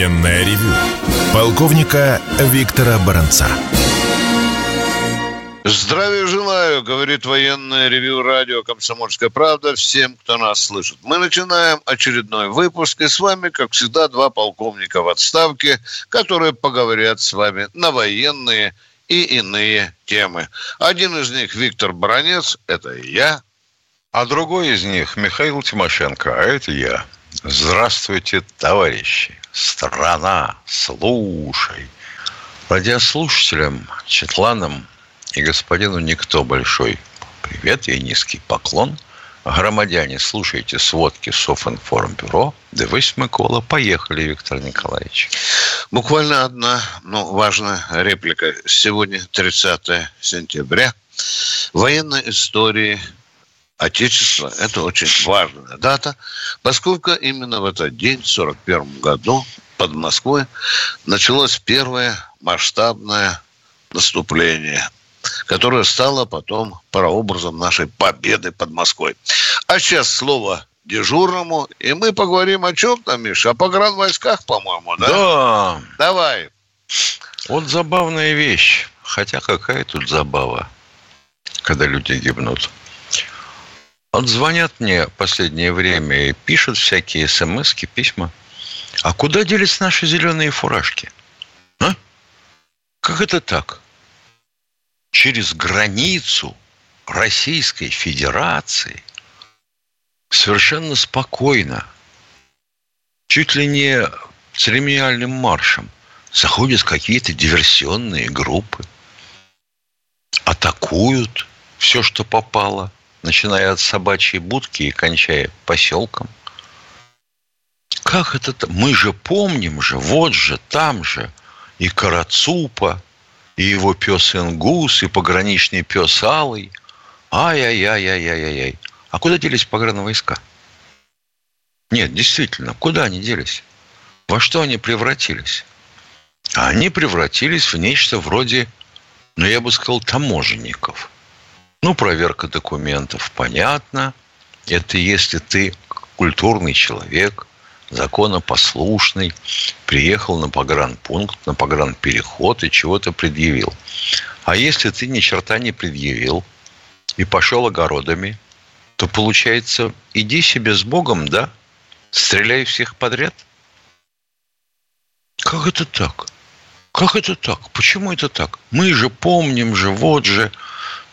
Военное ревю полковника Виктора Баранца. Здравия желаю, говорит военное ревю радио «Комсомольская правда» всем, кто нас слышит. Мы начинаем очередной выпуск, и с вами, как всегда, два полковника в отставке, которые поговорят с вами на военные и иные темы. Один из них Виктор Баранец, это я. А другой из них Михаил Тимошенко, а это я. Здравствуйте, товарищи. Страна, слушай. Радиослушателям, Четланам и господину Никто большой привет и низкий поклон. Громадяне, слушайте сводки Софинформбюро. Дивись, Микола. Поехали, Виктор Николаевич. Буквально одна, но важная реплика. Сегодня 30 сентября. Военной истории Отечества – это очень важная дата, поскольку именно в этот день, в 1941 году, под Москвой началось первое масштабное наступление – которая стала потом прообразом нашей победы под Москвой. А сейчас слово дежурному, и мы поговорим о чем там, Миша? О погранвойсках, по-моему, да? Да. Давай. Вот забавная вещь. Хотя какая тут забава, когда люди гибнут. Вот звонят мне в последнее время и пишут всякие смс письма. А куда делись наши зеленые фуражки? А? Как это так? через границу Российской Федерации совершенно спокойно, чуть ли не церемониальным маршем, заходят какие-то диверсионные группы, атакуют все, что попало, начиная от собачьей будки и кончая поселком. Как это? Мы же помним же, вот же, там же и Карацупа, и его пес Ингус, и пограничный пес Алый. Ай-яй-яй-яй-яй-яй. А куда делись войска? Нет, действительно, куда они делись? Во что они превратились? А они превратились в нечто вроде, ну, я бы сказал, таможенников. Ну, проверка документов, понятно. Это если ты культурный человек, законопослушный, приехал на погранпункт, на погранпереход и чего-то предъявил. А если ты ни черта не предъявил и пошел огородами, то получается, иди себе с Богом, да? Стреляй всех подряд? Как это так? Как это так? Почему это так? Мы же помним же, вот же,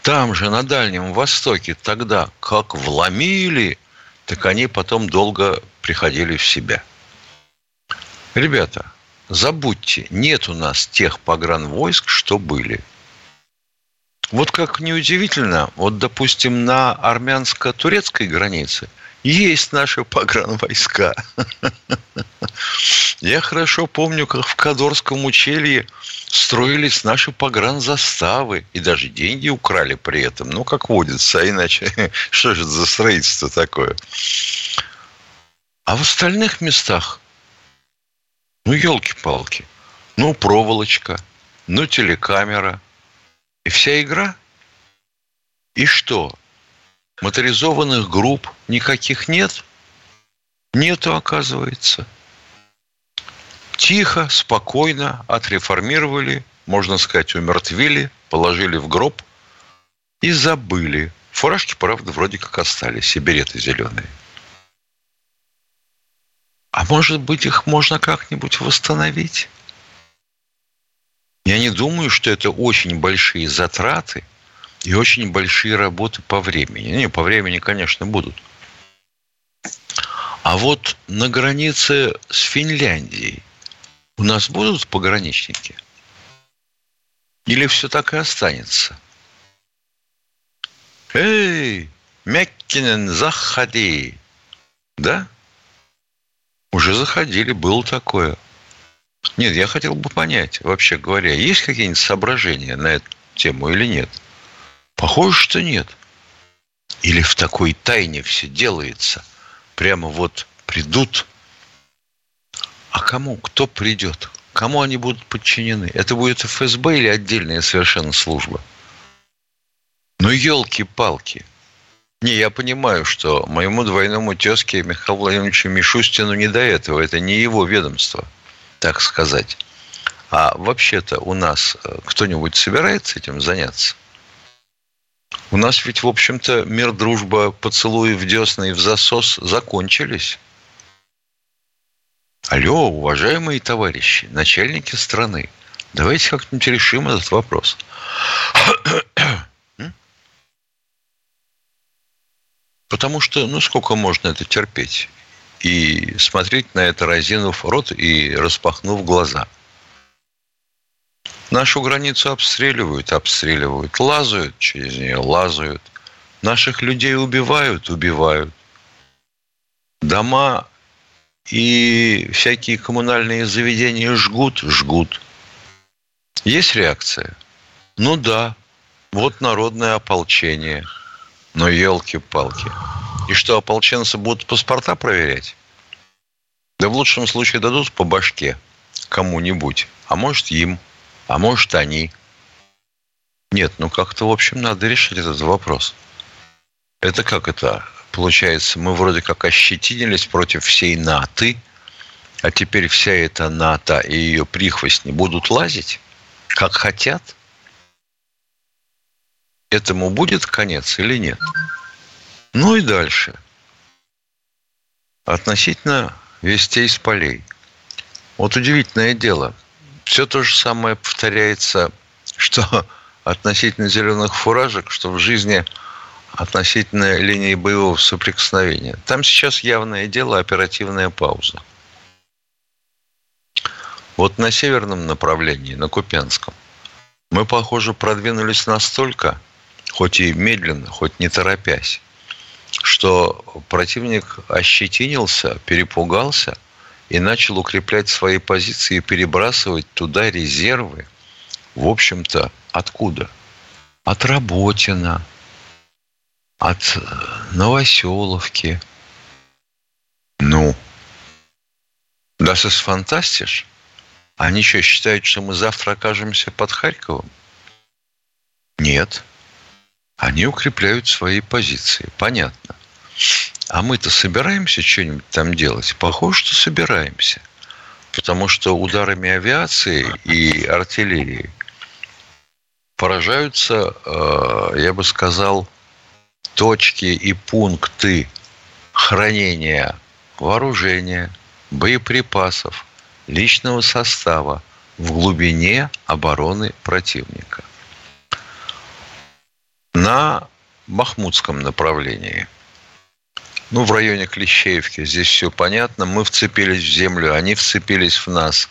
там же, на Дальнем Востоке, тогда как вломили, так они потом долго приходили в себя. Ребята, забудьте, нет у нас тех погранвойск, что были. Вот как неудивительно, вот, допустим, на армянско-турецкой границе есть наши погранвойска. Я хорошо помню, как в Кадорском ущелье строились наши погранзаставы, и даже деньги украли при этом. Ну, как водится, а иначе что же это за строительство такое? А в остальных местах, ну, елки-палки, ну, проволочка, ну, телекамера. И вся игра. И что? Моторизованных групп никаких нет? Нету, оказывается. Тихо, спокойно отреформировали, можно сказать, умертвили, положили в гроб и забыли. Фуражки, правда, вроде как остались, и береты зеленые. А может быть, их можно как-нибудь восстановить? Я не думаю, что это очень большие затраты и очень большие работы по времени. Не, по времени, конечно, будут. А вот на границе с Финляндией у нас будут пограничники? Или все так и останется? Эй, Мяккинен, заходи! Да? Уже заходили, было такое. Нет, я хотел бы понять, вообще говоря, есть какие-нибудь соображения на эту тему или нет? Похоже, что нет. Или в такой тайне все делается. Прямо вот придут. А кому? Кто придет? Кому они будут подчинены? Это будет ФСБ или отдельная совершенно служба? Ну, елки-палки – не, я понимаю, что моему двойному тезке Михаилу Владимировичу Мишустину не до этого. Это не его ведомство. так сказать. А вообще-то у нас э, кто-нибудь собирается этим заняться? У нас ведь, в общем-то, мир, дружба, поцелуи в десны и в засос закончились. Алло, уважаемые товарищи, начальники страны, давайте как-нибудь решим этот вопрос. Потому что, ну, сколько можно это терпеть? И смотреть на это, разинув рот и распахнув глаза. Нашу границу обстреливают, обстреливают, лазают через нее, лазают. Наших людей убивают, убивают. Дома и всякие коммунальные заведения жгут, жгут. Есть реакция? Ну да, вот народное ополчение – но елки-палки. И что, ополченцы будут паспорта проверять? Да в лучшем случае дадут по башке кому-нибудь. А может, им. А может, они. Нет, ну как-то, в общем, надо решить этот вопрос. Это как это? Получается, мы вроде как ощетинились против всей НАТО, а теперь вся эта НАТО и ее прихвостни будут лазить, как хотят? этому будет конец или нет? Ну и дальше. Относительно вестей с полей. Вот удивительное дело. Все то же самое повторяется, что относительно зеленых фуражек, что в жизни относительно линии боевого соприкосновения. Там сейчас явное дело оперативная пауза. Вот на северном направлении, на Купянском, мы, похоже, продвинулись настолько, хоть и медленно, хоть не торопясь, что противник ощетинился, перепугался и начал укреплять свои позиции и перебрасывать туда резервы. В общем-то, откуда? От Работина, от Новоселовки. Ну, das ist фантастиш. Они что, считают, что мы завтра окажемся под Харьковом? Нет они укрепляют свои позиции. Понятно. А мы-то собираемся что-нибудь там делать? Похоже, что собираемся. Потому что ударами авиации и артиллерии поражаются, э, я бы сказал, точки и пункты хранения вооружения, боеприпасов, личного состава в глубине обороны противника на Бахмутском направлении. Ну, в районе Клещеевки. Здесь все понятно. Мы вцепились в землю, они вцепились в нас.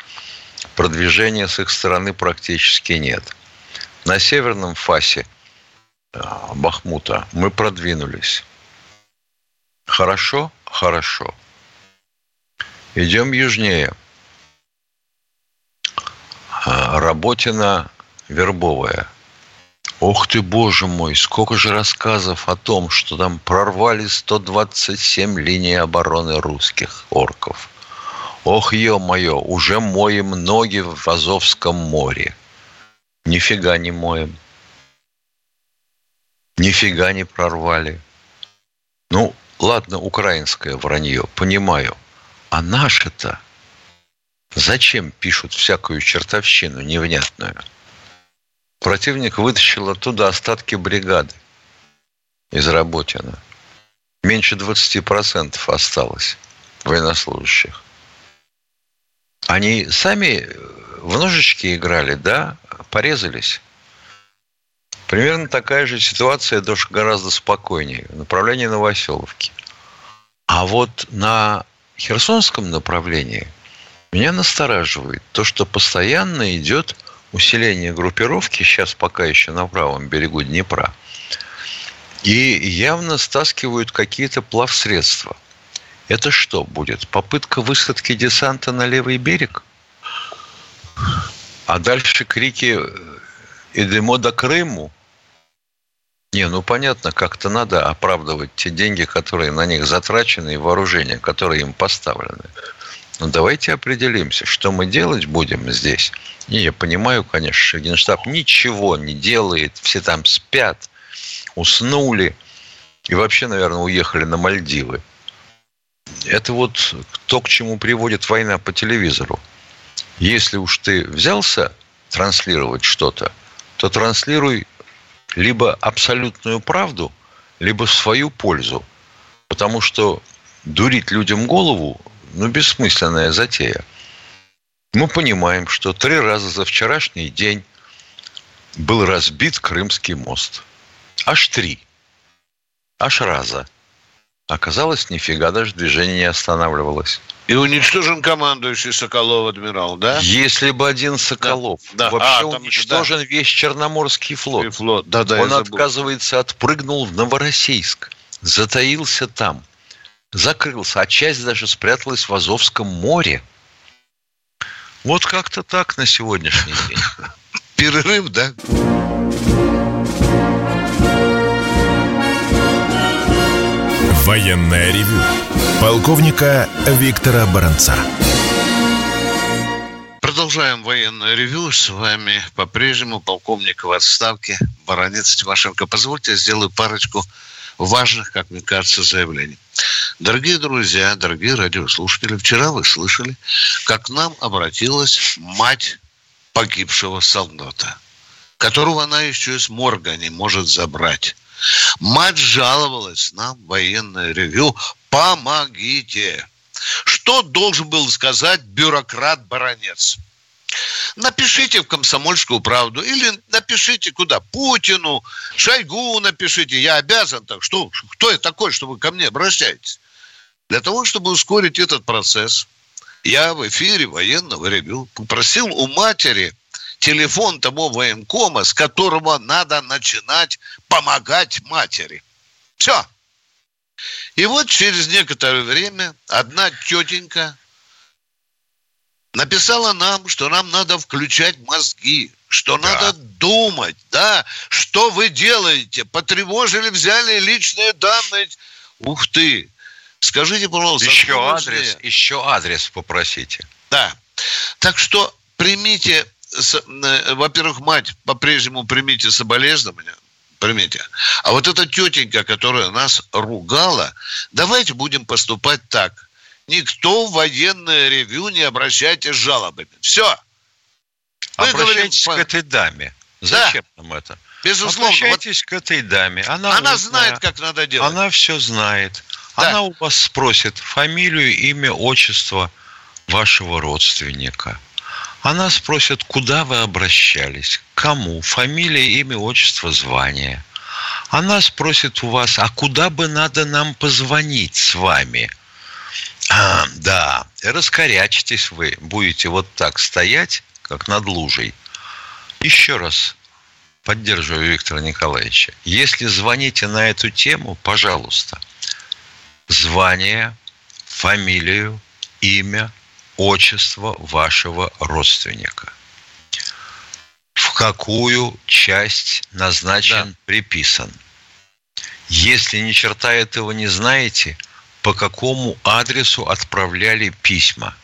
Продвижения с их стороны практически нет. На северном фасе э, Бахмута мы продвинулись. Хорошо? Хорошо. Идем южнее. Э, Работина Вербовая – Ох ты, боже мой, сколько же рассказов о том, что там прорвали 127 линий обороны русских орков. Ох, ё-моё, уже моем ноги в Азовском море. Нифига не моем. Нифига не прорвали. Ну, ладно, украинское вранье, понимаю. А наши-то зачем пишут всякую чертовщину невнятную? Противник вытащил оттуда остатки бригады из Работина. Меньше 20% осталось военнослужащих. Они сами в ножички играли, да, порезались. Примерно такая же ситуация, даже гораздо спокойнее, в направлении Новоселовки. А вот на Херсонском направлении меня настораживает то, что постоянно идет усиление группировки, сейчас пока еще на правом берегу Днепра, и явно стаскивают какие-то плавсредства. Это что будет? Попытка высадки десанта на левый берег? А дальше крики «Идемо до Крыму». Не, ну понятно, как-то надо оправдывать те деньги, которые на них затрачены, и вооружение, которые им поставлены. Но давайте определимся, что мы делать будем здесь. И я понимаю, конечно, Генштаб ничего не делает, все там спят, уснули и вообще, наверное, уехали на Мальдивы. Это вот то, к чему приводит война по телевизору. Если уж ты взялся транслировать что-то, то транслируй либо абсолютную правду, либо в свою пользу. Потому что дурить людям голову, ну, бессмысленная затея. Мы понимаем, что три раза за вчерашний день был разбит Крымский мост. Аж три. Аж раза. Оказалось, нифига даже движение не останавливалось. И уничтожен командующий Соколов адмирал, да? Если бы один Соколов. Да, да. Вообще а, там, уничтожен да. весь Черноморский флот. И флот. Да, да, Он, отказывается, отпрыгнул в Новороссийск. Затаился там. Закрылся. А часть даже спряталась в Азовском море. Вот как-то так на сегодняшний день. Перерыв, да? Военное ревю полковника Виктора Баранца. Продолжаем военное ревю. С вами по-прежнему полковник в отставке Баранец Тимошенко. Позвольте, я сделаю парочку важных, как мне кажется, заявлений. Дорогие друзья, дорогие радиослушатели, вчера вы слышали, как к нам обратилась мать погибшего солдата, которого она еще из морга не может забрать. Мать жаловалась нам, военное ревю, помогите. Что должен был сказать бюрократ-баронец? Напишите в «Комсомольскую правду» или напишите куда? Путину, Шойгу напишите. Я обязан так. Что, кто я такой, что вы ко мне обращаетесь? Для того, чтобы ускорить этот процесс, я в эфире военного ревю попросил у матери – телефон того военкома, с которого надо начинать помогать матери. Все. И вот через некоторое время одна тетенька написала нам, что нам надо включать мозги, что да. надо думать, да, что вы делаете, потревожили, взяли личные данные. Ух ты! Скажите, пожалуйста. Еще адрес, еще адрес попросите. Да. Так что примите Э, во-первых, мать, по-прежнему примите соболезнования, примите. А вот эта тетенька, которая нас ругала, давайте будем поступать так. Никто в военное ревю не обращайте с жалобами. Все. Мы Обращайтесь говорим, к этой даме. Зачем да. нам это? Безусловно. Обращайтесь вот, к этой даме. Она, она знает, как надо делать. Она все знает. Да. Она у вас спросит фамилию, имя, отчество вашего родственника. Она спросит, куда вы обращались, кому, фамилия, имя, отчество, звание. Она спросит у вас, а куда бы надо нам позвонить с вами? А, да, раскорячитесь вы, будете вот так стоять, как над лужей. Еще раз поддерживаю Виктора Николаевича. Если звоните на эту тему, пожалуйста, звание, фамилию, имя, отчество вашего родственника. В какую часть назначен, да. приписан. Если ни черта этого не знаете, по какому адресу отправляли письма.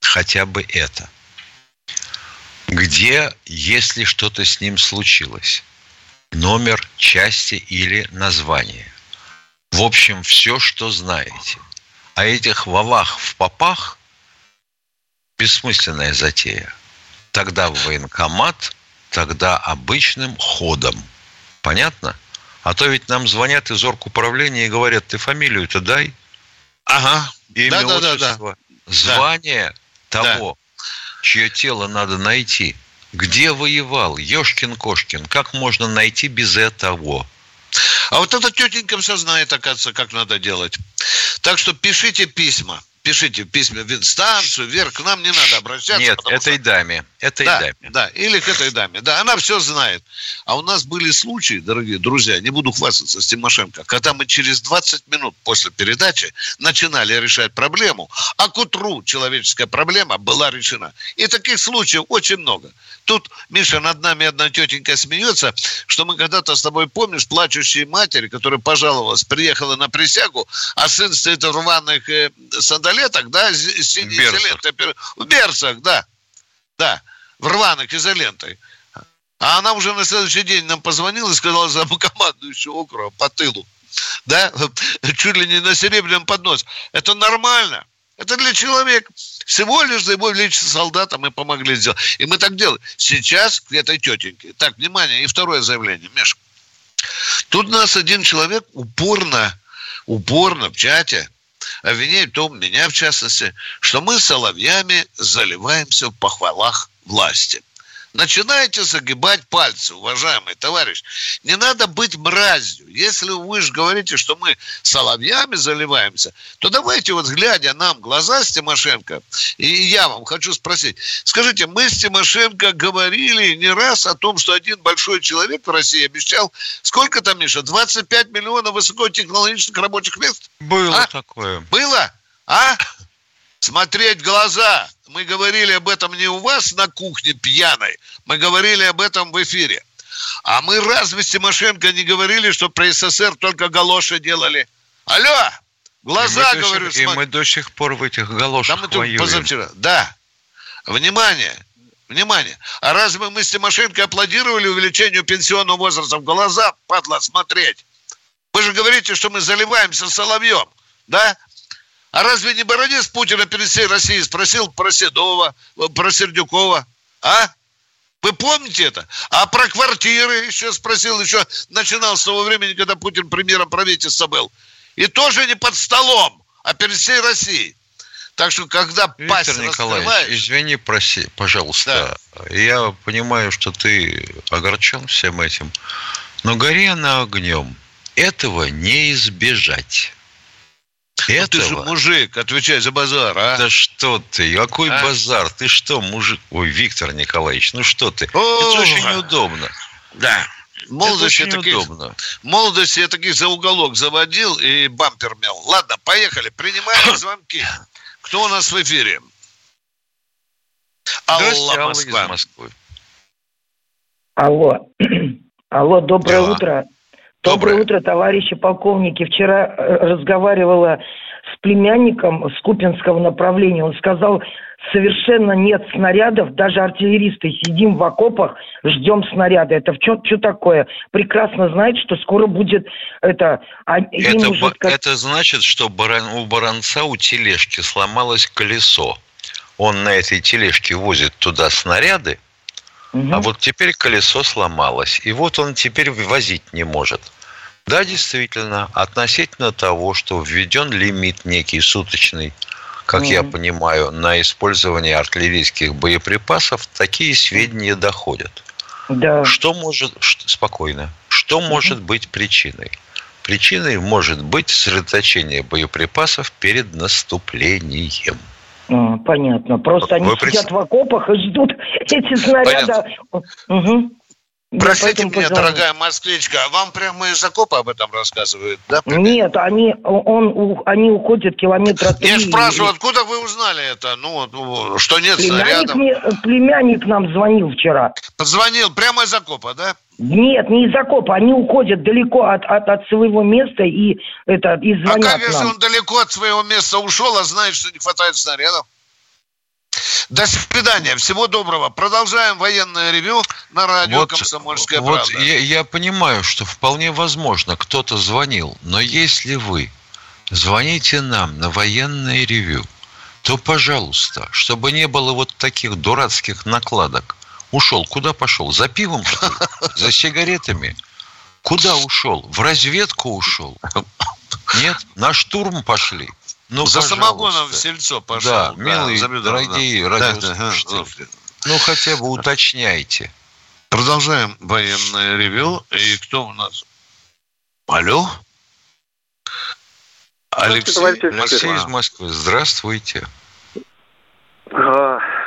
Хотя бы это. Где, если что-то с ним случилось. Номер части или название. В общем, все, что знаете. А этих вовах в попах бессмысленная затея. Тогда в военкомат, тогда обычным ходом. Понятно? А то ведь нам звонят из оргуправления и говорят, ты фамилию-то дай. Ага. Имя, да, да, да, да. Звание да. того, да. чье тело надо найти. Где воевал? Ешкин-кошкин. Как можно найти без этого? А вот эта тетенька все знает, оказывается, как надо делать. Так что пишите письма пишите письма в инстанцию, вверх, к нам не надо обращаться. Нет, этой что... даме. Этой да, даме. Да, или к этой даме. Да, она все знает. А у нас были случаи, дорогие друзья, не буду хвастаться с Тимошенко, когда мы через 20 минут после передачи начинали решать проблему, а к утру человеческая проблема была решена. И таких случаев очень много. Тут, Миша, над нами одна тетенька смеется, что мы когда-то с тобой, помнишь, плачущие матери, которая пожаловалась, приехала на присягу, а сын стоит в рваных э, сандалетах, да, изолентой. В берцах, да. Да, в рваных изолентой. А она уже на следующий день нам позвонила и сказала за командующего округа по тылу. Да, чуть ли не на серебряном поднос. Это нормально. Это для человека. Всего лишь за его личного солдата мы помогли сделать. И мы так делаем. Сейчас к этой тетеньке. Так, внимание, и второе заявление. Миш, тут нас один человек упорно, упорно в чате обвиняет в том, меня в частности, что мы соловьями заливаемся в похвалах власти начинаете загибать пальцы, уважаемый товарищ. Не надо быть мразью. Если вы же говорите, что мы соловьями заливаемся, то давайте вот глядя нам глаза с Тимошенко, и я вам хочу спросить, скажите, мы с Тимошенко говорили не раз о том, что один большой человек в России обещал, сколько там, Миша, 25 миллионов высокотехнологичных рабочих мест? Было а? такое. Было? А? Смотреть глаза. Мы говорили об этом не у вас на кухне пьяной, мы говорили об этом в эфире. А мы разве с Тимошенко не говорили, что при СССР только галоши делали? Алло! Глаза, и говорю, сих, И мы до сих пор в этих галошах да, мы воюем. Позавчера. Да. Внимание. Внимание. А разве мы с Тимошенко аплодировали увеличению пенсионного возраста? В глаза, падла, смотреть. Вы же говорите, что мы заливаемся соловьем. Да? А разве не Бородец Путина перед всей Россией спросил про Седова, про Сердюкова? А? Вы помните это? А про квартиры еще спросил, еще начинал с того времени, когда Путин премьером правительства был. И тоже не под столом, а перед всей Россией. Так что, когда Виктор пасть Николаевич, извини, проси, пожалуйста. Да. Я понимаю, что ты огорчен всем этим. Но гори она огнем. Этого не избежать. Этого? Ну, ты же мужик, отвечай за базар, а? Да что ты, какой а? базар? Ты что, мужик? Ой, Виктор Николаевич, ну что ты? О, Это очень неудобно. Да. Молодости это очень неудобно. Молодости я таких за уголок заводил и бампер мел. Ладно, поехали. Принимаем звонки. Кто у нас в эфире? Алла, Москва. из Москвы. Алло. Алло, доброе да. утро. Доброе. Доброе утро, товарищи полковники. Вчера э, разговаривала с племянником с Купинского направления. Он сказал, совершенно нет снарядов, даже артиллеристы сидим в окопах, ждем снаряда. Это что, что такое? Прекрасно знает, что скоро будет это... А это, уже... это значит, что баран, у баранца у тележки сломалось колесо. Он на этой тележке возит туда снаряды, Угу. А вот теперь колесо сломалось, и вот он теперь возить не может. Да, действительно, относительно того, что введен лимит некий суточный, как угу. я понимаю, на использование артиллерийских боеприпасов, такие сведения доходят. Да. Что может, спокойно, что угу. может быть причиной? Причиной может быть сосредоточение боеприпасов перед наступлением. А, понятно. Просто они Вы сидят в окопах и ждут эти снаряды. Угу. Простите меня, позвонил. дорогая москвичка, а вам прямо из окопа об этом рассказывают, да? Нет, они, он, они уходят километра три. Я спрашиваю, откуда вы узнали это? Ну, ну что нет племянник снарядов? Мне, племянник нам звонил вчера. Позвонил прямо из окопа, да? Нет, не из окопа. Они уходят далеко от, от, от своего места и, это, и звонят А как, если нам. он далеко от своего места ушел, а знает, что не хватает снарядов? До свидания. Всего доброго. Продолжаем военное ревю на радио вот, «Комсомольская вот правда». Я, я понимаю, что вполне возможно, кто-то звонил. Но если вы звоните нам на военное ревю, то, пожалуйста, чтобы не было вот таких дурацких накладок. Ушел. Куда пошел? За пивом, что ли? За сигаретами? Куда ушел? В разведку ушел? Нет? На штурм пошли? Ну, За пожалуйста. самогоном в сельцо пошел. Да, да милые, да, дорогие да. радиослушатели. Да, да. Ну, хотя бы уточняйте. Продолжаем военное ревю. И кто у нас? Алло? Алексей, Алексей из Москвы. Здравствуйте.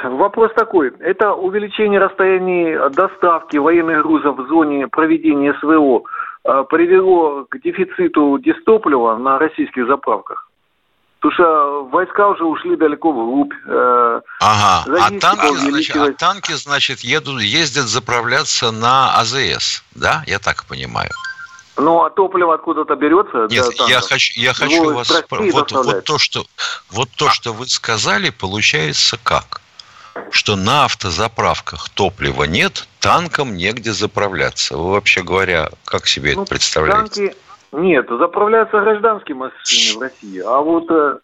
А, вопрос такой. Это увеличение расстояний доставки военных грузов в зоне проведения СВО а, привело к дефициту дистоплива на российских заправках? Потому что войска уже ушли далеко вглубь. Э, ага, а танки, значит, а танки, значит, едут, ездят заправляться на АЗС, да? Я так понимаю. Ну, а топливо откуда-то берется? Нет, я хочу, я хочу Его вас... Вот, вот, то, что, вот то, что вы сказали, получается как? Что на автозаправках топлива нет, танкам негде заправляться. Вы вообще говоря, как себе ну, это представляете? Танки нет, заправляются гражданскими машинами в России. А вот э,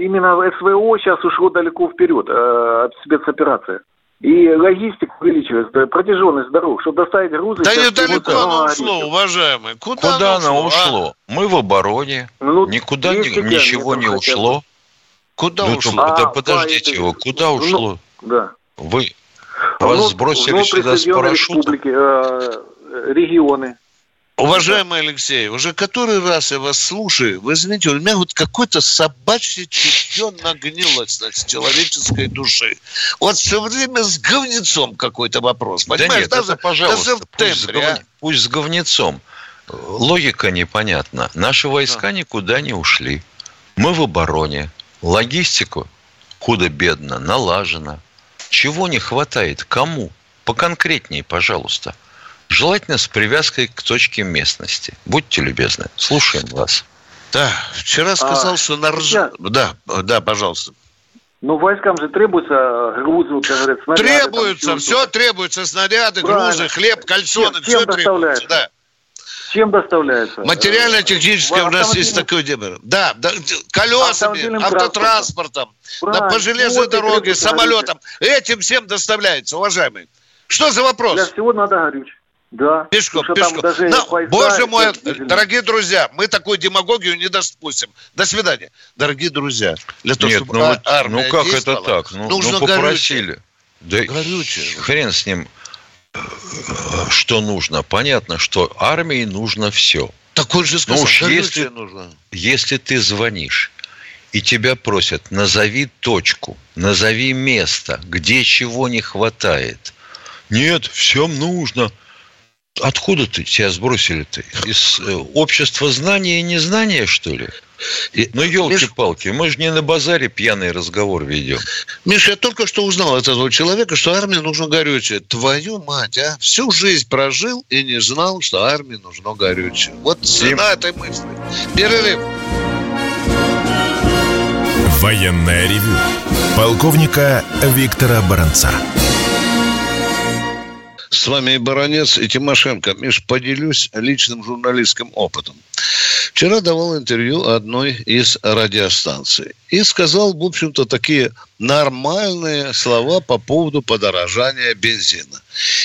именно СВО сейчас ушло далеко вперед от спецоперации. И логистика увеличивается, протяженность дорог, чтобы доставить грузы... Да недалеко оно ушло, уважаемые. Куда, Куда оно ушло? А? Мы в обороне. Ну, Никуда ни, ничего не ушло. Куда ну, ушло? А, да подождите его, куда ну, ушло? Ну, да. Вы вас ну, сбросили сюда с парашютом? Э, регионы. Уважаемый Алексей, уже который раз я вас слушаю, вы знаете, у меня вот какой-то собачье чутье нагнилось на человеческой души. Вот все время с говнецом какой-то вопрос. Понимаешь, да нет, даже, это, пожалуйста, даже в пусть, с гов... а? пусть с говнецом. Логика непонятна. Наши войска да. никуда не ушли. Мы в обороне. Логистику худо-бедно налажена. Чего не хватает? Кому? Поконкретнее, пожалуйста. Желательно с привязкой к точке местности. Будьте любезны. Слушаем вас. Да, вчера сказал, а, что на Рж... Да, да, пожалуйста. Ну, войскам же требуются грузы, вот, говорят, снаряды. Требуются, там, все требуется. Снаряды, Правильно. грузы, хлеб, кальсоны, все требуется. Да. Чем доставляется? Материально-техническое у нас есть такое дело. Да, да колесами, автотранспортом, на, по железной вот дороге, самолетом. Этим всем доставляется, уважаемые. Что за вопрос? Для всего надо горючее. Да. Пешком, пешком. Даже Но, поезда, боже мой, дорогие друзья, мы такую демагогию не допустим. До свидания. Дорогие друзья, для того, Нет, чтобы ну, а, армия Ну, как это так? Ну, нужно ну попросили. Да горючее. хрен с ним, что нужно. Понятно, что армии нужно все. Так он же сказал, ну, уж если, нужно. если ты звонишь, и тебя просят, назови точку, назови место, где чего не хватает. Нет, всем нужно – Откуда ты тебя сбросили-то? Из э, общества знания и незнания, что ли? И, ну, елки-палки, мы же не на базаре пьяный разговор ведем. Миша, я только что узнал от этого человека, что армии нужно горючее. Твою мать, а? Всю жизнь прожил и не знал, что армии нужно горючее. Вот цена этой мысли. Перерыв. Военная ревю. Полковника Виктора Баранца. С вами и Баранец, и Тимошенко. Миш, поделюсь личным журналистским опытом. Вчера давал интервью одной из радиостанций. И сказал, в общем-то, такие нормальные слова по поводу подорожания бензина.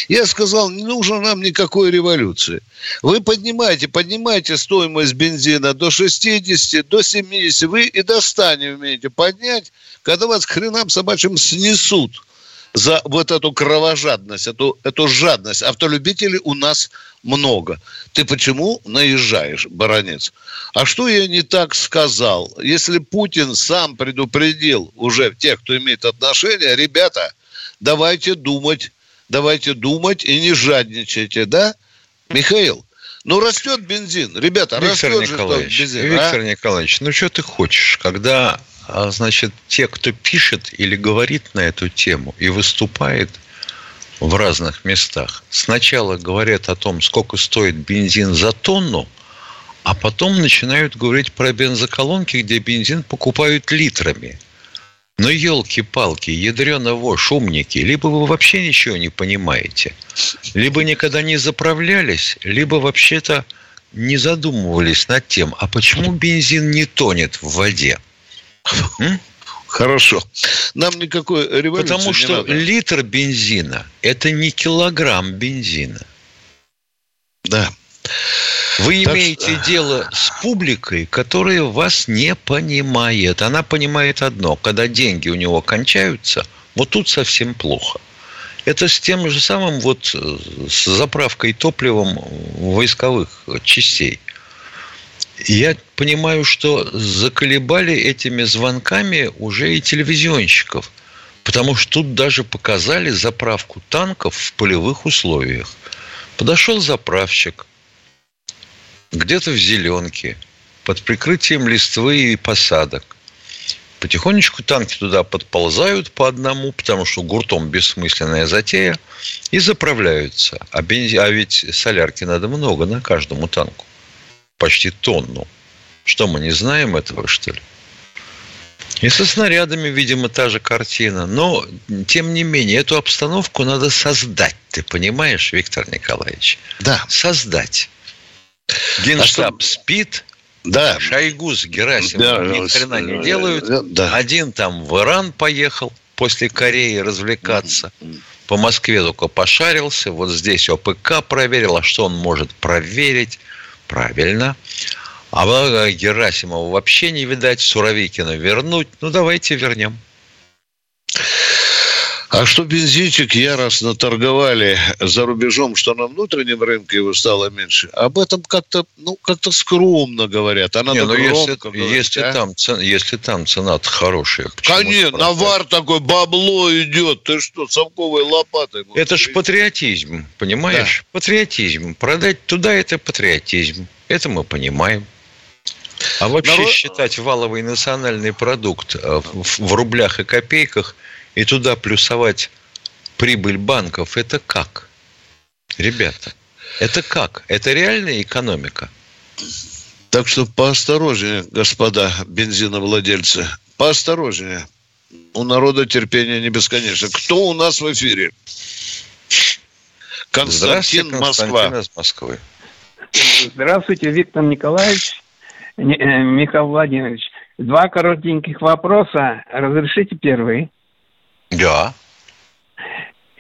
Я сказал, не нужно нам никакой революции. Вы поднимаете, поднимаете стоимость бензина до 60, до 70. Вы и до 100 не умеете поднять, когда вас к хренам собачьим снесут – за вот эту кровожадность, эту, эту жадность. Автолюбителей у нас много. Ты почему наезжаешь, баронец? А что я не так сказал? Если Путин сам предупредил уже тех, кто имеет отношение, ребята, давайте думать, давайте думать и не жадничайте, да? Михаил, ну, растет бензин. Ребята, Виктор растет Николаевич, же бензин. Виктор а? Николаевич, ну, что ты хочешь, когда значит, те, кто пишет или говорит на эту тему и выступает в разных местах, сначала говорят о том, сколько стоит бензин за тонну, а потом начинают говорить про бензоколонки, где бензин покупают литрами. Но елки-палки, ядрено шумники, либо вы вообще ничего не понимаете, либо никогда не заправлялись, либо вообще-то не задумывались над тем, а почему бензин не тонет в воде. Хорошо. Нам никакой революции Потому что надо. литр бензина – это не килограмм бензина. Да. Вы так имеете что... дело с публикой, которая вас не понимает. Она понимает одно. Когда деньги у него кончаются, вот тут совсем плохо. Это с тем же самым вот э, с заправкой топливом войсковых частей – я понимаю, что заколебали этими звонками уже и телевизионщиков. Потому что тут даже показали заправку танков в полевых условиях. Подошел заправщик, где-то в зеленке, под прикрытием листвы и посадок. Потихонечку танки туда подползают по одному, потому что гуртом бессмысленная затея, и заправляются. А, а ведь солярки надо много на каждому танку почти тонну. Что, мы не знаем этого, что ли? И со снарядами, видимо, та же картина. Но, тем не менее, эту обстановку надо создать. Ты понимаешь, Виктор Николаевич? Да. Создать. Генштаб а что... спит, Да. Шойгу с Герасимовым да, ни хрена не делают. Да. Один там в Иран поехал после Кореи развлекаться. По Москве только пошарился. Вот здесь ОПК проверил. А что он может проверить? Правильно. А Герасимова вообще не видать. Суровикина вернуть. Ну, давайте вернем. А что бензинчик яростно торговали за рубежом, что на внутреннем рынке его стало меньше, об этом как-то, ну, как-то скромно говорят. А надо Не, ну, если, говорить, если, а? там, цена, если там цена хорошая. Конечно, навар такой, бабло идет. Ты что, совковой лопатой? Это ж патриотизм, понимаешь? Да. Патриотизм. Продать туда – это патриотизм. Это мы понимаем. А вообще Народ... считать валовый национальный продукт э, в рублях и копейках – и туда плюсовать прибыль банков, это как? Ребята, это как? Это реальная экономика? Так что поосторожнее, господа бензиновладельцы, поосторожнее. У народа терпение не бесконечно. Кто у нас в эфире? Константин, Москва. Константин из Москвы. Здравствуйте, Виктор Николаевич, э, Михаил Владимирович. Два коротеньких вопроса. Разрешите первый? Да.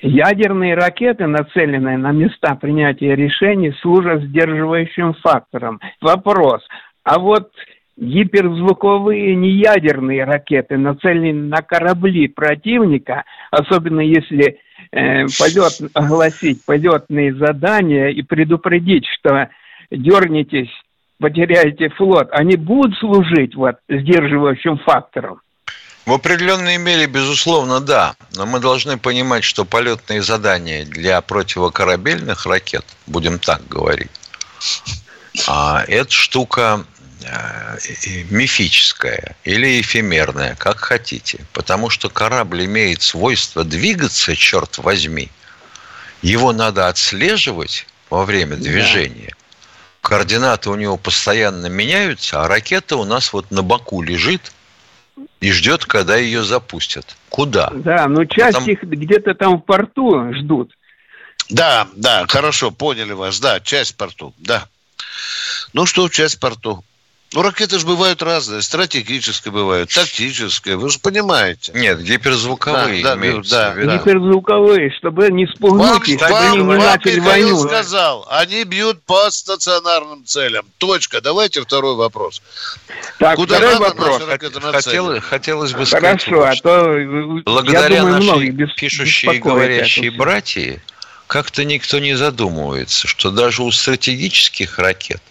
Ядерные ракеты, нацеленные на места принятия решений, служат сдерживающим фактором. Вопрос. А вот гиперзвуковые неядерные ракеты, нацеленные на корабли противника, особенно если э, полет, огласить полетные задания и предупредить, что дернетесь, потеряете флот, они будут служить вот сдерживающим фактором? В определенной мере, безусловно, да. Но мы должны понимать, что полетные задания для противокорабельных ракет, будем так говорить, а это штука э, мифическая или эфемерная, как хотите. Потому что корабль имеет свойство двигаться, черт возьми. Его надо отслеживать во время движения. Координаты у него постоянно меняются, а ракета у нас вот на боку лежит – и ждет, когда ее запустят. Куда? Да, но часть Потому... их где-то там в порту ждут. Да, да, хорошо, поняли вас. Да, часть в порту, да. Ну что, часть в порту. Ну, ракеты же бывают разные. Стратегические бывают, тактические. Вы же понимаете. Нет, гиперзвуковые да. Да, да. Гиперзвуковые, чтобы не спугнуть их, чтобы они не начали войну. сказал, они бьют по стационарным целям. Точка. Давайте второй вопрос. Так, Куда второй вопрос. Хотел, хотелось бы сказать, Хорошо, а то, благодаря я думаю, нашей без, пишущей и говорящей братьи, как-то никто не задумывается, что даже у стратегических ракет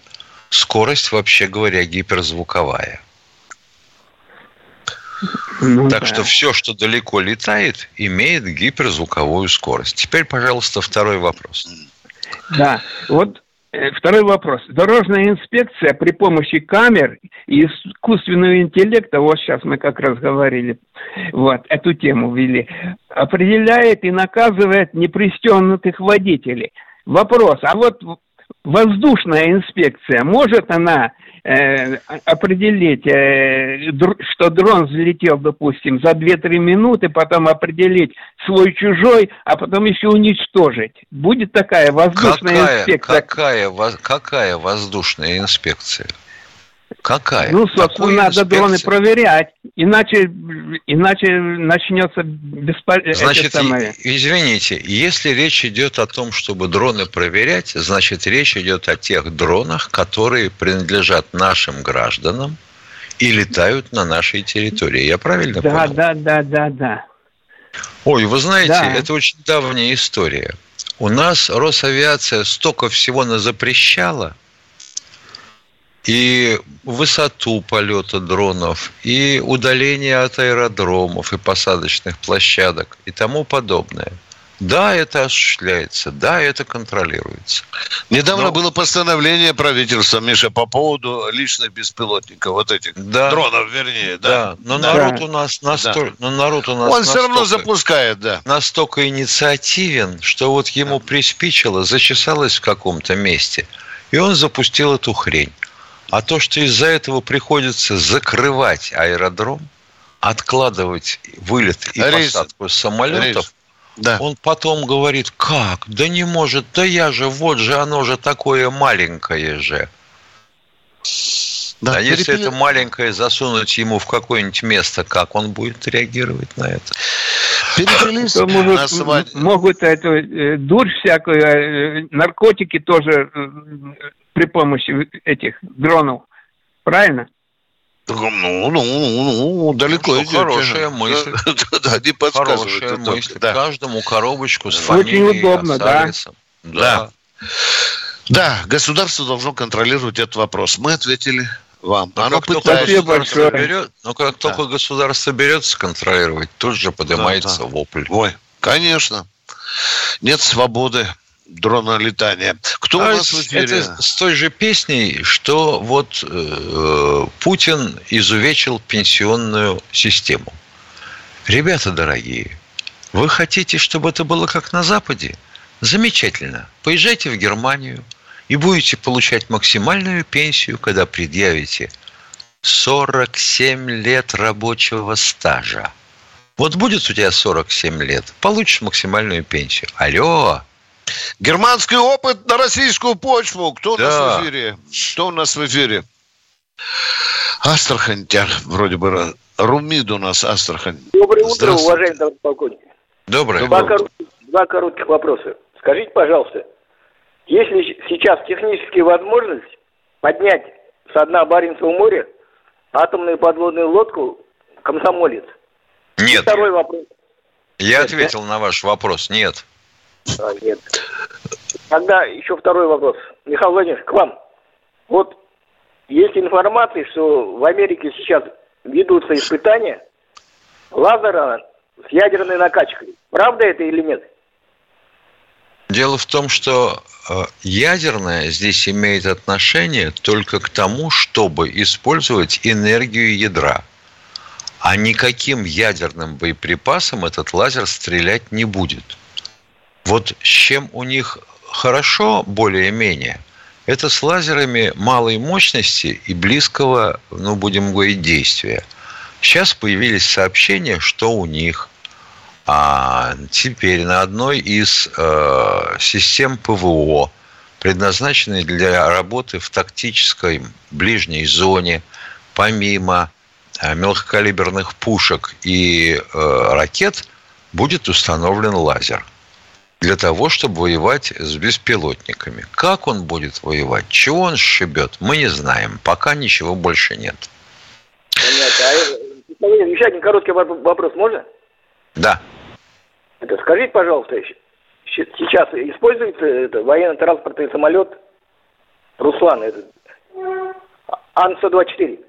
скорость, вообще говоря, гиперзвуковая. Ну, так да. что все, что далеко летает, имеет гиперзвуковую скорость. Теперь, пожалуйста, второй вопрос. Да, вот э, второй вопрос. Дорожная инспекция при помощи камер и искусственного интеллекта, вот сейчас мы как раз говорили, вот, эту тему ввели, определяет и наказывает непристегнутых водителей. Вопрос, а вот воздушная инспекция, может она э, определить, э, что дрон взлетел, допустим, за 2-3 минуты, потом определить свой-чужой, а потом еще уничтожить? Будет такая воздушная какая, инспекция? Какая, какая воздушная инспекция? Какая? Ну, собственно, надо инспекции? дроны проверять, иначе, иначе начнется бесполезно. Значит, извините, если речь идет о том, чтобы дроны проверять, значит, речь идет о тех дронах, которые принадлежат нашим гражданам и летают на нашей территории. Я правильно да, понял? Да, да, да, да. Ой, вы знаете, да. это очень давняя история. У нас Росавиация столько всего запрещала – и высоту полета дронов, и удаление от аэродромов и посадочных площадок и тому подобное. Да, это осуществляется, да, это контролируется. Недавно Но... было постановление правительства, Миша, по поводу личных беспилотников, вот этих да. дронов, вернее, да. Да, но да. народ у нас настолько, да. но народ у нас он настолько, все равно запускает, да. Настолько инициативен, что вот ему да. приспичило, зачесалось в каком-то месте, и он запустил эту хрень. А то, что из-за этого приходится закрывать аэродром, откладывать вылет и Рейс. посадку самолетов, Рейс. Да. Он потом говорит, как? Да не может, да я же, вот же оно же такое маленькое же. Да, а перепили... если это маленькое засунуть ему в какое-нибудь место, как он будет реагировать на это? Перепились могут, на свадьбе. Могут эту э, дурь всякую, э, наркотики тоже э, при помощи этих дронов. Правильно? Ну, ну, ну, ну далеко ну, Хорошая мысль. да, не Хорошая мысль. Да. Каждому коробочку с фамилией, Очень удобно, да. Да. Да, государство должно контролировать этот вопрос. Мы ответили вам. Но Оно как пытается. Большое. Берет, но как да. только государство берется контролировать, тут же поднимается да, да. вопль. Ой, конечно. Нет свободы дронолетания. Кто а у нас в эфире? Это с той же песней, что вот э, Путин изувечил пенсионную систему. Ребята дорогие, вы хотите, чтобы это было как на Западе? Замечательно. Поезжайте в Германию и будете получать максимальную пенсию, когда предъявите 47 лет рабочего стажа. Вот будет у тебя 47 лет, получишь максимальную пенсию. Алло! Германский опыт на российскую почву. Кто да. у нас в эфире? Кто у нас в эфире? Астрахань, вроде бы. Румид у нас, Астрахань. Доброе утро, уважаемый товарищ полковник. Доброе. Два, коротких, два коротких вопроса. Скажите, пожалуйста, если сейчас техническая возможность поднять с дна Баренцева моря атомную подводную лодку «Комсомолец»? Нет. И второй вопрос. Я нет, ответил да? на ваш вопрос. Нет. А, нет. Тогда еще второй вопрос. Михаил Владимирович, к вам. Вот есть информация, что в Америке сейчас ведутся испытания лазера с ядерной накачкой. Правда это или нет? Дело в том, что э, ядерное здесь имеет отношение только к тому, чтобы использовать энергию ядра. А никаким ядерным боеприпасом этот лазер стрелять не будет. Вот с чем у них хорошо, более-менее, это с лазерами малой мощности и близкого, ну, будем говорить, действия. Сейчас появились сообщения, что у них а теперь на одной из э, систем ПВО, предназначенной для работы в тактической ближней зоне, помимо э, мелкокалиберных пушек и э, ракет, будет установлен лазер для того, чтобы воевать с беспилотниками. Как он будет воевать, чего он сшибет, мы не знаем. Пока ничего больше нет. Понятно. А, еще один короткий вопрос можно? Да. Это скажите, пожалуйста, сейчас используется это военно-транспортный самолет Руслан, этот Ан-124?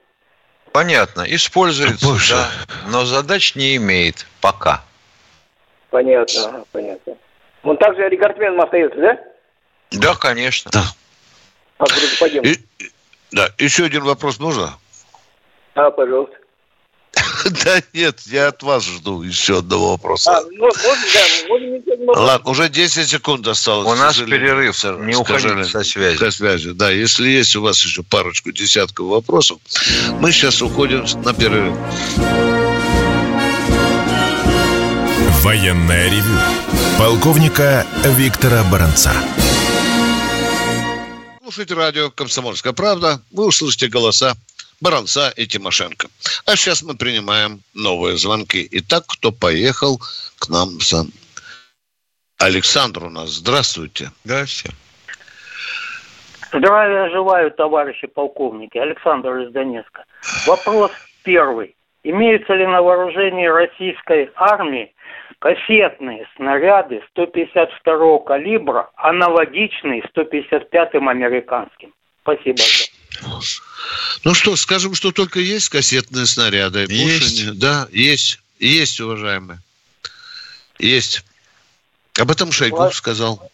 Понятно, используется, Боже. да, но задач не имеет пока. Понятно, понятно. Он также рекордсменом остается, да? Да, конечно. Да. А, И, да, еще один вопрос можно? А, пожалуйста. Да нет, я от вас жду еще одного вопроса. А, ну, Ладно, уже 10 секунд осталось. У нас перерыв, не уходите со связи. Со связи, да. Если есть у вас еще парочку десятков вопросов, мы сейчас уходим на перерыв. Военная ревю. Полковника Виктора Баранца. Слушайте радио «Комсомольская правда». Вы услышите голоса Баранца и Тимошенко. А сейчас мы принимаем новые звонки. Итак, кто поехал к нам за... Александр у нас. Здравствуйте. Здравствуйте. Здравия желаю, товарищи полковники. Александр из Донецка. Вопрос первый. Имеются ли на вооружении российской армии кассетные снаряды 152 калибра, аналогичные 155-м американским? Спасибо. Ну что, скажем, что только есть кассетные снаряды. Есть. Больше, да, есть. Есть, уважаемые. Есть. Об этом Шойгу вот. сказал.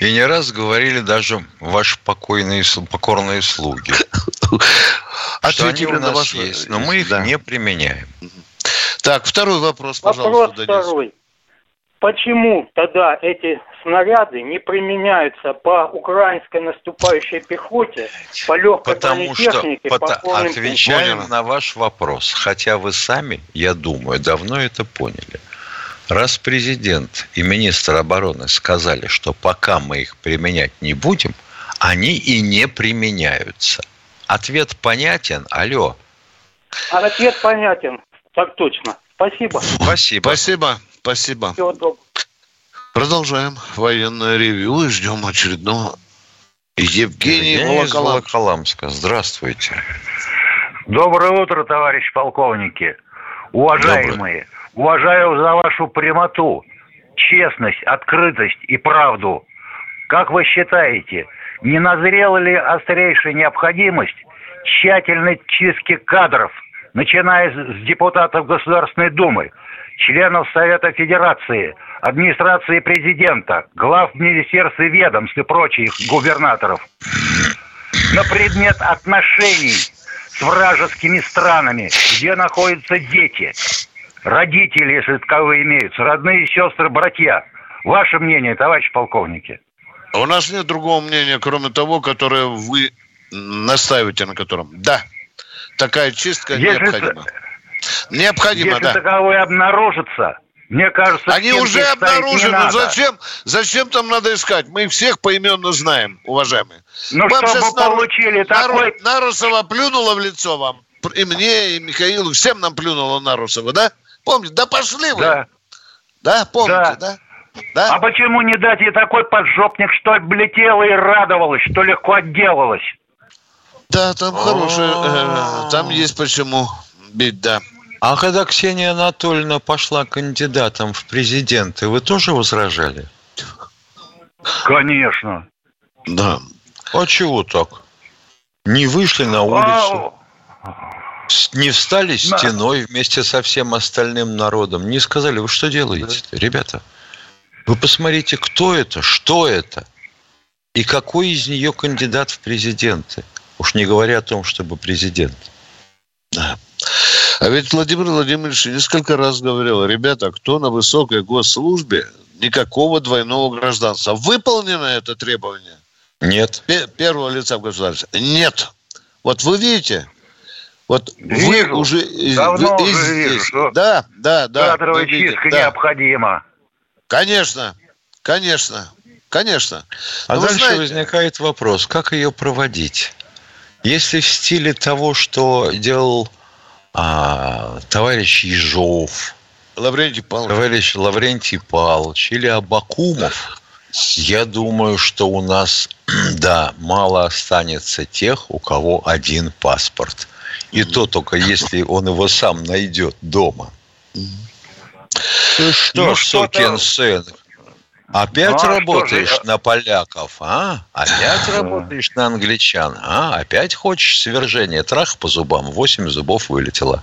И не раз говорили даже ваши покойные, покорные слуги. Ответили на есть, но мы их не применяем. Так, второй вопрос, пожалуйста. Вопрос второй. Почему тогда эти снаряды не применяются по украинской наступающей пехоте, по легкой Потому что, по полным... Отвечаем на ваш вопрос, хотя вы сами, я думаю, давно это поняли. Раз президент и министр обороны сказали, что пока мы их применять не будем, они и не применяются. Ответ понятен? Алло. А ответ понятен. Так точно. Спасибо. Спасибо. Спасибо. Спасибо. Всего доброго. Продолжаем военное ревью и ждем очередного Евгений Евгений. Волоколамска. Здравствуйте. Доброе утро, товарищ полковники. Уважаемые, уважаю за вашу прямоту, честность, открытость и правду. Как вы считаете, не назрела ли острейшая необходимость тщательной чистки кадров, начиная с депутатов Государственной Думы, членов Совета Федерации, администрации президента, глав министерств и ведомств и прочих губернаторов, на предмет отношений с вражескими странами, где находятся дети, родители, если таковые имеются, родные сестры, братья. Ваше мнение, товарищ полковники? У нас нет другого мнения, кроме того, которое вы настаиваете на котором. Да, такая чистка Если необходима. Необходимо, Если да. таковые обнаружатся, мне кажется, Они уже обнаружены. Зачем, зачем там надо искать? Мы всех поименно знаем, уважаемые. Ну, Вам чтобы сейчас получили Нару- такой... Нарусова плюнула в лицо вам. И мне, и Михаилу, всем нам плюнула Нарусова, да? Помните? Да пошли вы. Да. Да, помните, Да. да? Да? А почему не дать ей такой поджопник, что облетела и радовалась, что легко отделалась? Да, там хорошее, э, там есть почему бить, да. А когда Ксения Анатольевна пошла кандидатом в президенты, вы тоже возражали? Конечно. Да. А чего так? Не вышли на улицу, с- не встали стеной вместе со всем остальным народом, не сказали, вы что делаете ребята? Вы посмотрите, кто это, что это, и какой из нее кандидат в президенты. Уж не говоря о том, чтобы президент. Да. А ведь Владимир Владимирович несколько раз говорил, ребята, кто на высокой госслужбе, никакого двойного гражданства. Выполнено это требование Нет. пе- первого лица в государстве? Нет. Вот вы видите, вот вы Вижу. уже... из- Давно вы уже вижу, что Да, да, да. Кадровая вы видите, чистка да. необходима. Конечно, конечно, конечно. А Но вы дальше знаете- возникает вопрос, как ее проводить? Если в стиле того, что делал а, товарищ Ежов, Лаврентий Павлович. товарищ Лаврентий Павлович или Абакумов, я думаю, что у нас, да, мало останется тех, у кого один паспорт. И то только если он его сам найдет дома. Ты что, Ну, что-то- сукин сын? Опять Ну, а работаешь же, на поляков, а? Опять работаешь на англичан, а? Опять хочешь свержения? Трах по зубам, восемь зубов вылетело.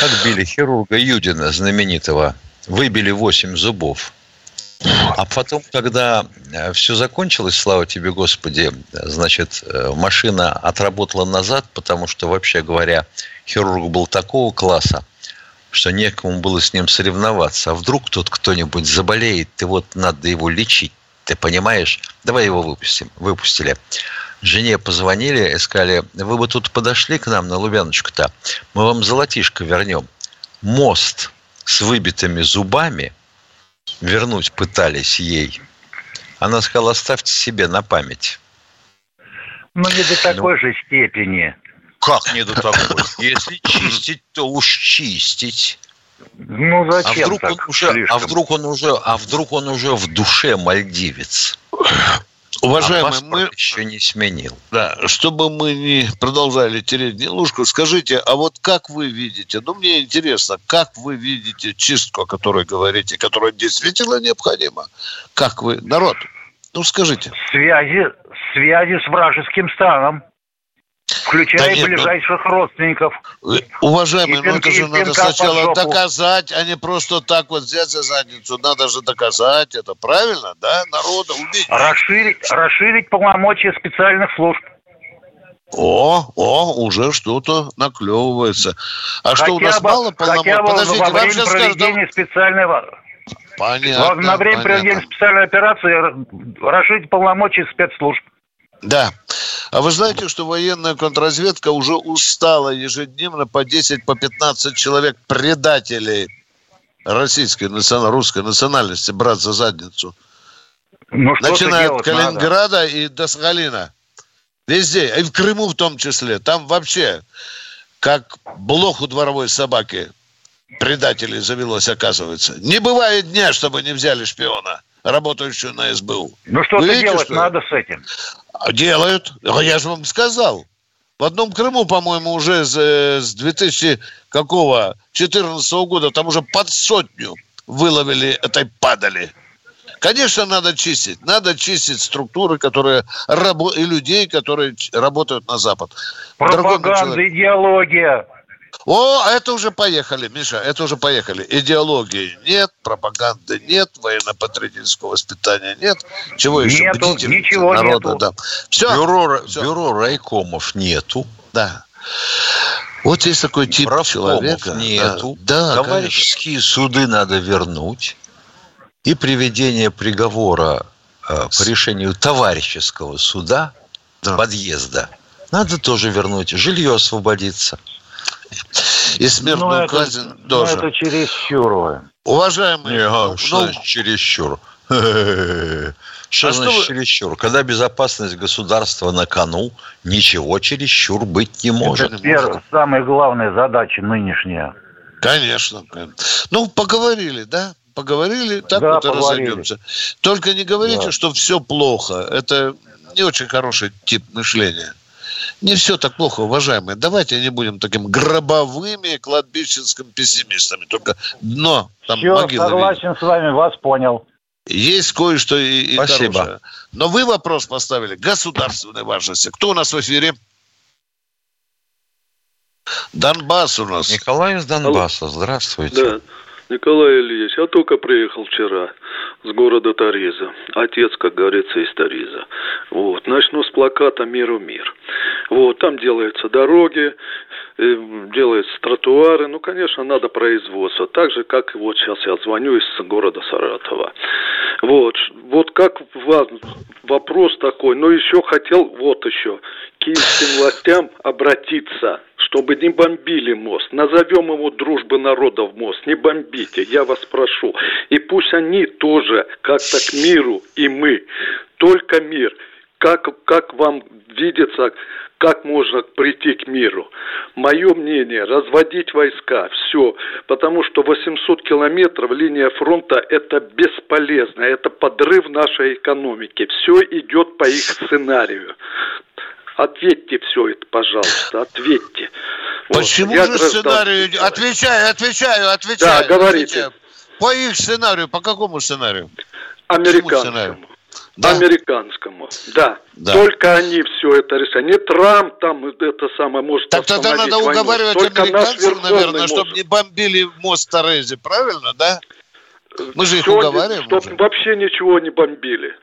Как били хирурга Юдина, знаменитого. Выбили восемь зубов. А потом, когда все закончилось, слава тебе, Господи, значит, э, машина отработала назад, потому что, вообще говоря, хирург был такого класса, что некому было с ним соревноваться. А вдруг тут кто-нибудь заболеет, и вот надо его лечить, ты понимаешь? Давай его выпустим. Выпустили. Жене позвонили и сказали, вы бы тут подошли к нам на Лубяночку-то, мы вам золотишко вернем. Мост с выбитыми зубами вернуть пытались ей. Она сказала, оставьте себе на память. Ну, не до такой же степени. Как не до такой? Если чистить, то уж чистить. Ну, А зачем вдруг он так уже, а слишком? вдруг он уже, а вдруг он уже в душе мальдивец? а Уважаемый, паспорт мы, еще не сменил. да, чтобы мы не продолжали тереть гнилушку, скажите, а вот как вы видите, ну, мне интересно, как вы видите чистку, о которой говорите, которая действительно необходима? Как вы, народ, ну, скажите. Связи, связи с вражеским станом, включая Да нет, ну- ближайших родственников. Э, Уважаемый, И ну это же пинка- надо пинка сначала доказать, а не просто так вот взять за задницу. Надо же доказать это, правильно, да? Народа убить. Расширить, расширить полномочия специальных служб. О, о, уже что-то наклевывается. А что у нас бы, мало полномочий? хотя Подождите, во время сейчас скажут, проведения специального... понятно, во- на время понятно. проведения специальной операции расширить полномочия спецслужб. Да. А вы знаете, что военная контрразведка уже устала ежедневно по 10, по 15 человек предателей российской, национальной, русской национальности брать за задницу? Ну, Начиная от делать надо? Калининграда и до Сахалина. Везде, и в Крыму в том числе. Там вообще, как блох у дворовой собаки, предателей завелось, оказывается. Не бывает дня, чтобы не взяли шпиона, работающего на СБУ. Ну что-то делать что? надо с этим. А делают. А я же вам сказал. В одном Крыму, по-моему, уже с, э, с 2000 какого 14 года там уже под сотню выловили этой падали. Конечно, надо чистить. Надо чистить структуры, которые рабо- и людей, которые работают на Запад. Пропаганда, идеология. О, это уже поехали, Миша, это уже поехали. Идеологии нет, пропаганды нет, военно-патриотического воспитания нет. Чего еще? Нету, ничего народа, нету. Да. Все. Бюро, Все. бюро райкомов нету. Да. Вот есть такой тип Правкомов человека. нету. Да, Товарищеские конечно. суды надо вернуть. И приведение приговора э, по решению товарищеского суда да. подъезда надо тоже вернуть. Жилье освободиться. И смертную ну, казнь это, тоже. Ну, это чересчур. Уважаемые... Не, а, что ну, чересчур? Что а значит что вы... чересчур? Когда безопасность государства на кону, ничего чересчур быть не может. Это первая, самая главная задача нынешняя. Конечно. Ну, поговорили, да? Поговорили, так да, вот и разойдемся. Только не говорите, да. что все плохо. Это не очень хороший тип мышления. Не все так плохо, уважаемые. Давайте не будем таким гробовыми кладбищенским пессимистами. Только дно, там все, могила согласен видит. с вами, вас понял. Есть кое-что и, и Спасибо. хорошее. Но вы вопрос поставили государственной важности. Кто у нас в эфире? Донбасс у нас. Николай из Донбасса. Здравствуйте. Да. Николай Ильич, я только приехал вчера с города Тариза. Отец, как говорится, из Тариза. Вот. Начну с плаката «Миру мир». Вот. Там делаются дороги, э, делаются тротуары. Ну, конечно, надо производство. Так же, как вот сейчас я звоню из города Саратова. Вот. Вот как вопрос такой. Но еще хотел вот еще киевским властям обратиться чтобы не бомбили мост. Назовем его «Дружбы народов мост». Не бомбите, я вас прошу. И пусть они тоже как-то к миру, и мы. Только мир. Как, как вам видится, как можно прийти к миру? Мое мнение, разводить войска, все. Потому что 800 километров линия фронта – это бесполезно, это подрыв нашей экономики. Все идет по их сценарию. Ответьте все это, пожалуйста, ответьте. Почему вот, же сценарию? Отвечаю, отвечаю, отвечаю. Да, говорите. Отвечаю. По их сценарию, по какому сценарию? Американскому. Да? Американскому, да. да. Только они все это решают. Не Трамп там это самое может Так тогда надо войну. уговаривать Только американцев, наверное, может. чтобы не бомбили мост Торези, правильно, да? Мы же их Сегодня, уговариваем. Чтобы вообще ничего не бомбили.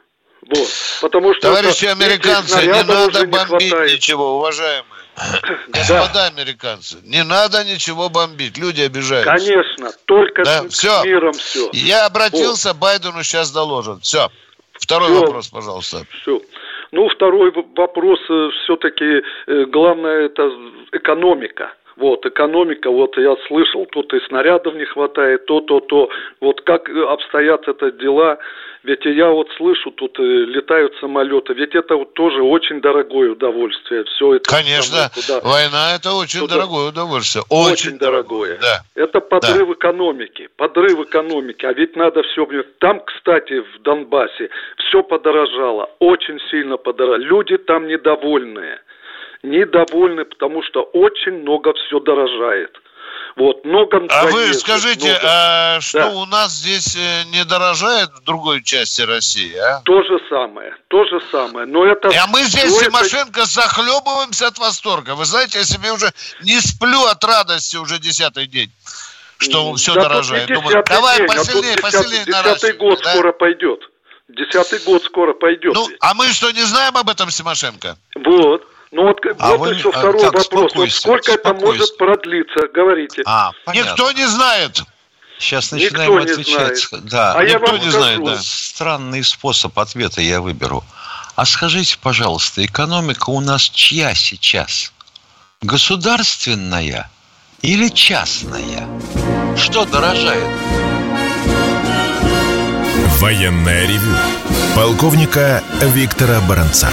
Вот. Потому что Товарищи американцы, не надо бомбить не ничего, уважаемые. Господа да. американцы, не надо ничего бомбить, люди обижаются. Конечно, только да? с все. миром все. Я обратился, вот. Байдену сейчас доложат. Все. Второй все. вопрос, пожалуйста. Все. Ну, второй вопрос, э, все-таки э, главное это экономика. Вот, экономика, вот я слышал, тут и снарядов не хватает, то, то, то. Вот как обстоят это дела, ведь я вот слышу, тут э, летают самолеты, ведь это вот тоже очень дорогое удовольствие. Все это Конечно, туда. война это очень туда. дорогое удовольствие. Очень, очень дорогое. Да. Это подрыв да. экономики, подрыв экономики. А ведь надо все... Там, кстати, в Донбассе все подорожало, очень сильно подорожало. Люди там недовольные недовольны, потому что очень много все дорожает. Вот, много а вы скажите, много. А что да. у нас здесь э, не дорожает в другой части России, а? То же самое, то же самое. Но это... А мы здесь, Тимошенко, это... захлебываемся от восторга. Вы знаете, я себе уже не сплю от радости уже десятый день что все да дорожает. Думаю, давай день, посильнее, а посильнее Десятый год да? скоро пойдет. Десятый год скоро пойдет. Ну, а мы что, не знаем об этом, Тимошенко? Вот. Ну вот, а вот вы, еще второй так, вопрос. Вот сколько это может продлиться? Говорите. А, Никто не знает. Сейчас начинаем Никто отвечать. Знает. Да. А Никто я вам не скажу. знает, да. Странный способ ответа я выберу. А скажите, пожалуйста, экономика у нас чья сейчас? Государственная или частная? Что дорожает? Военная ревю. Полковника Виктора Баранца.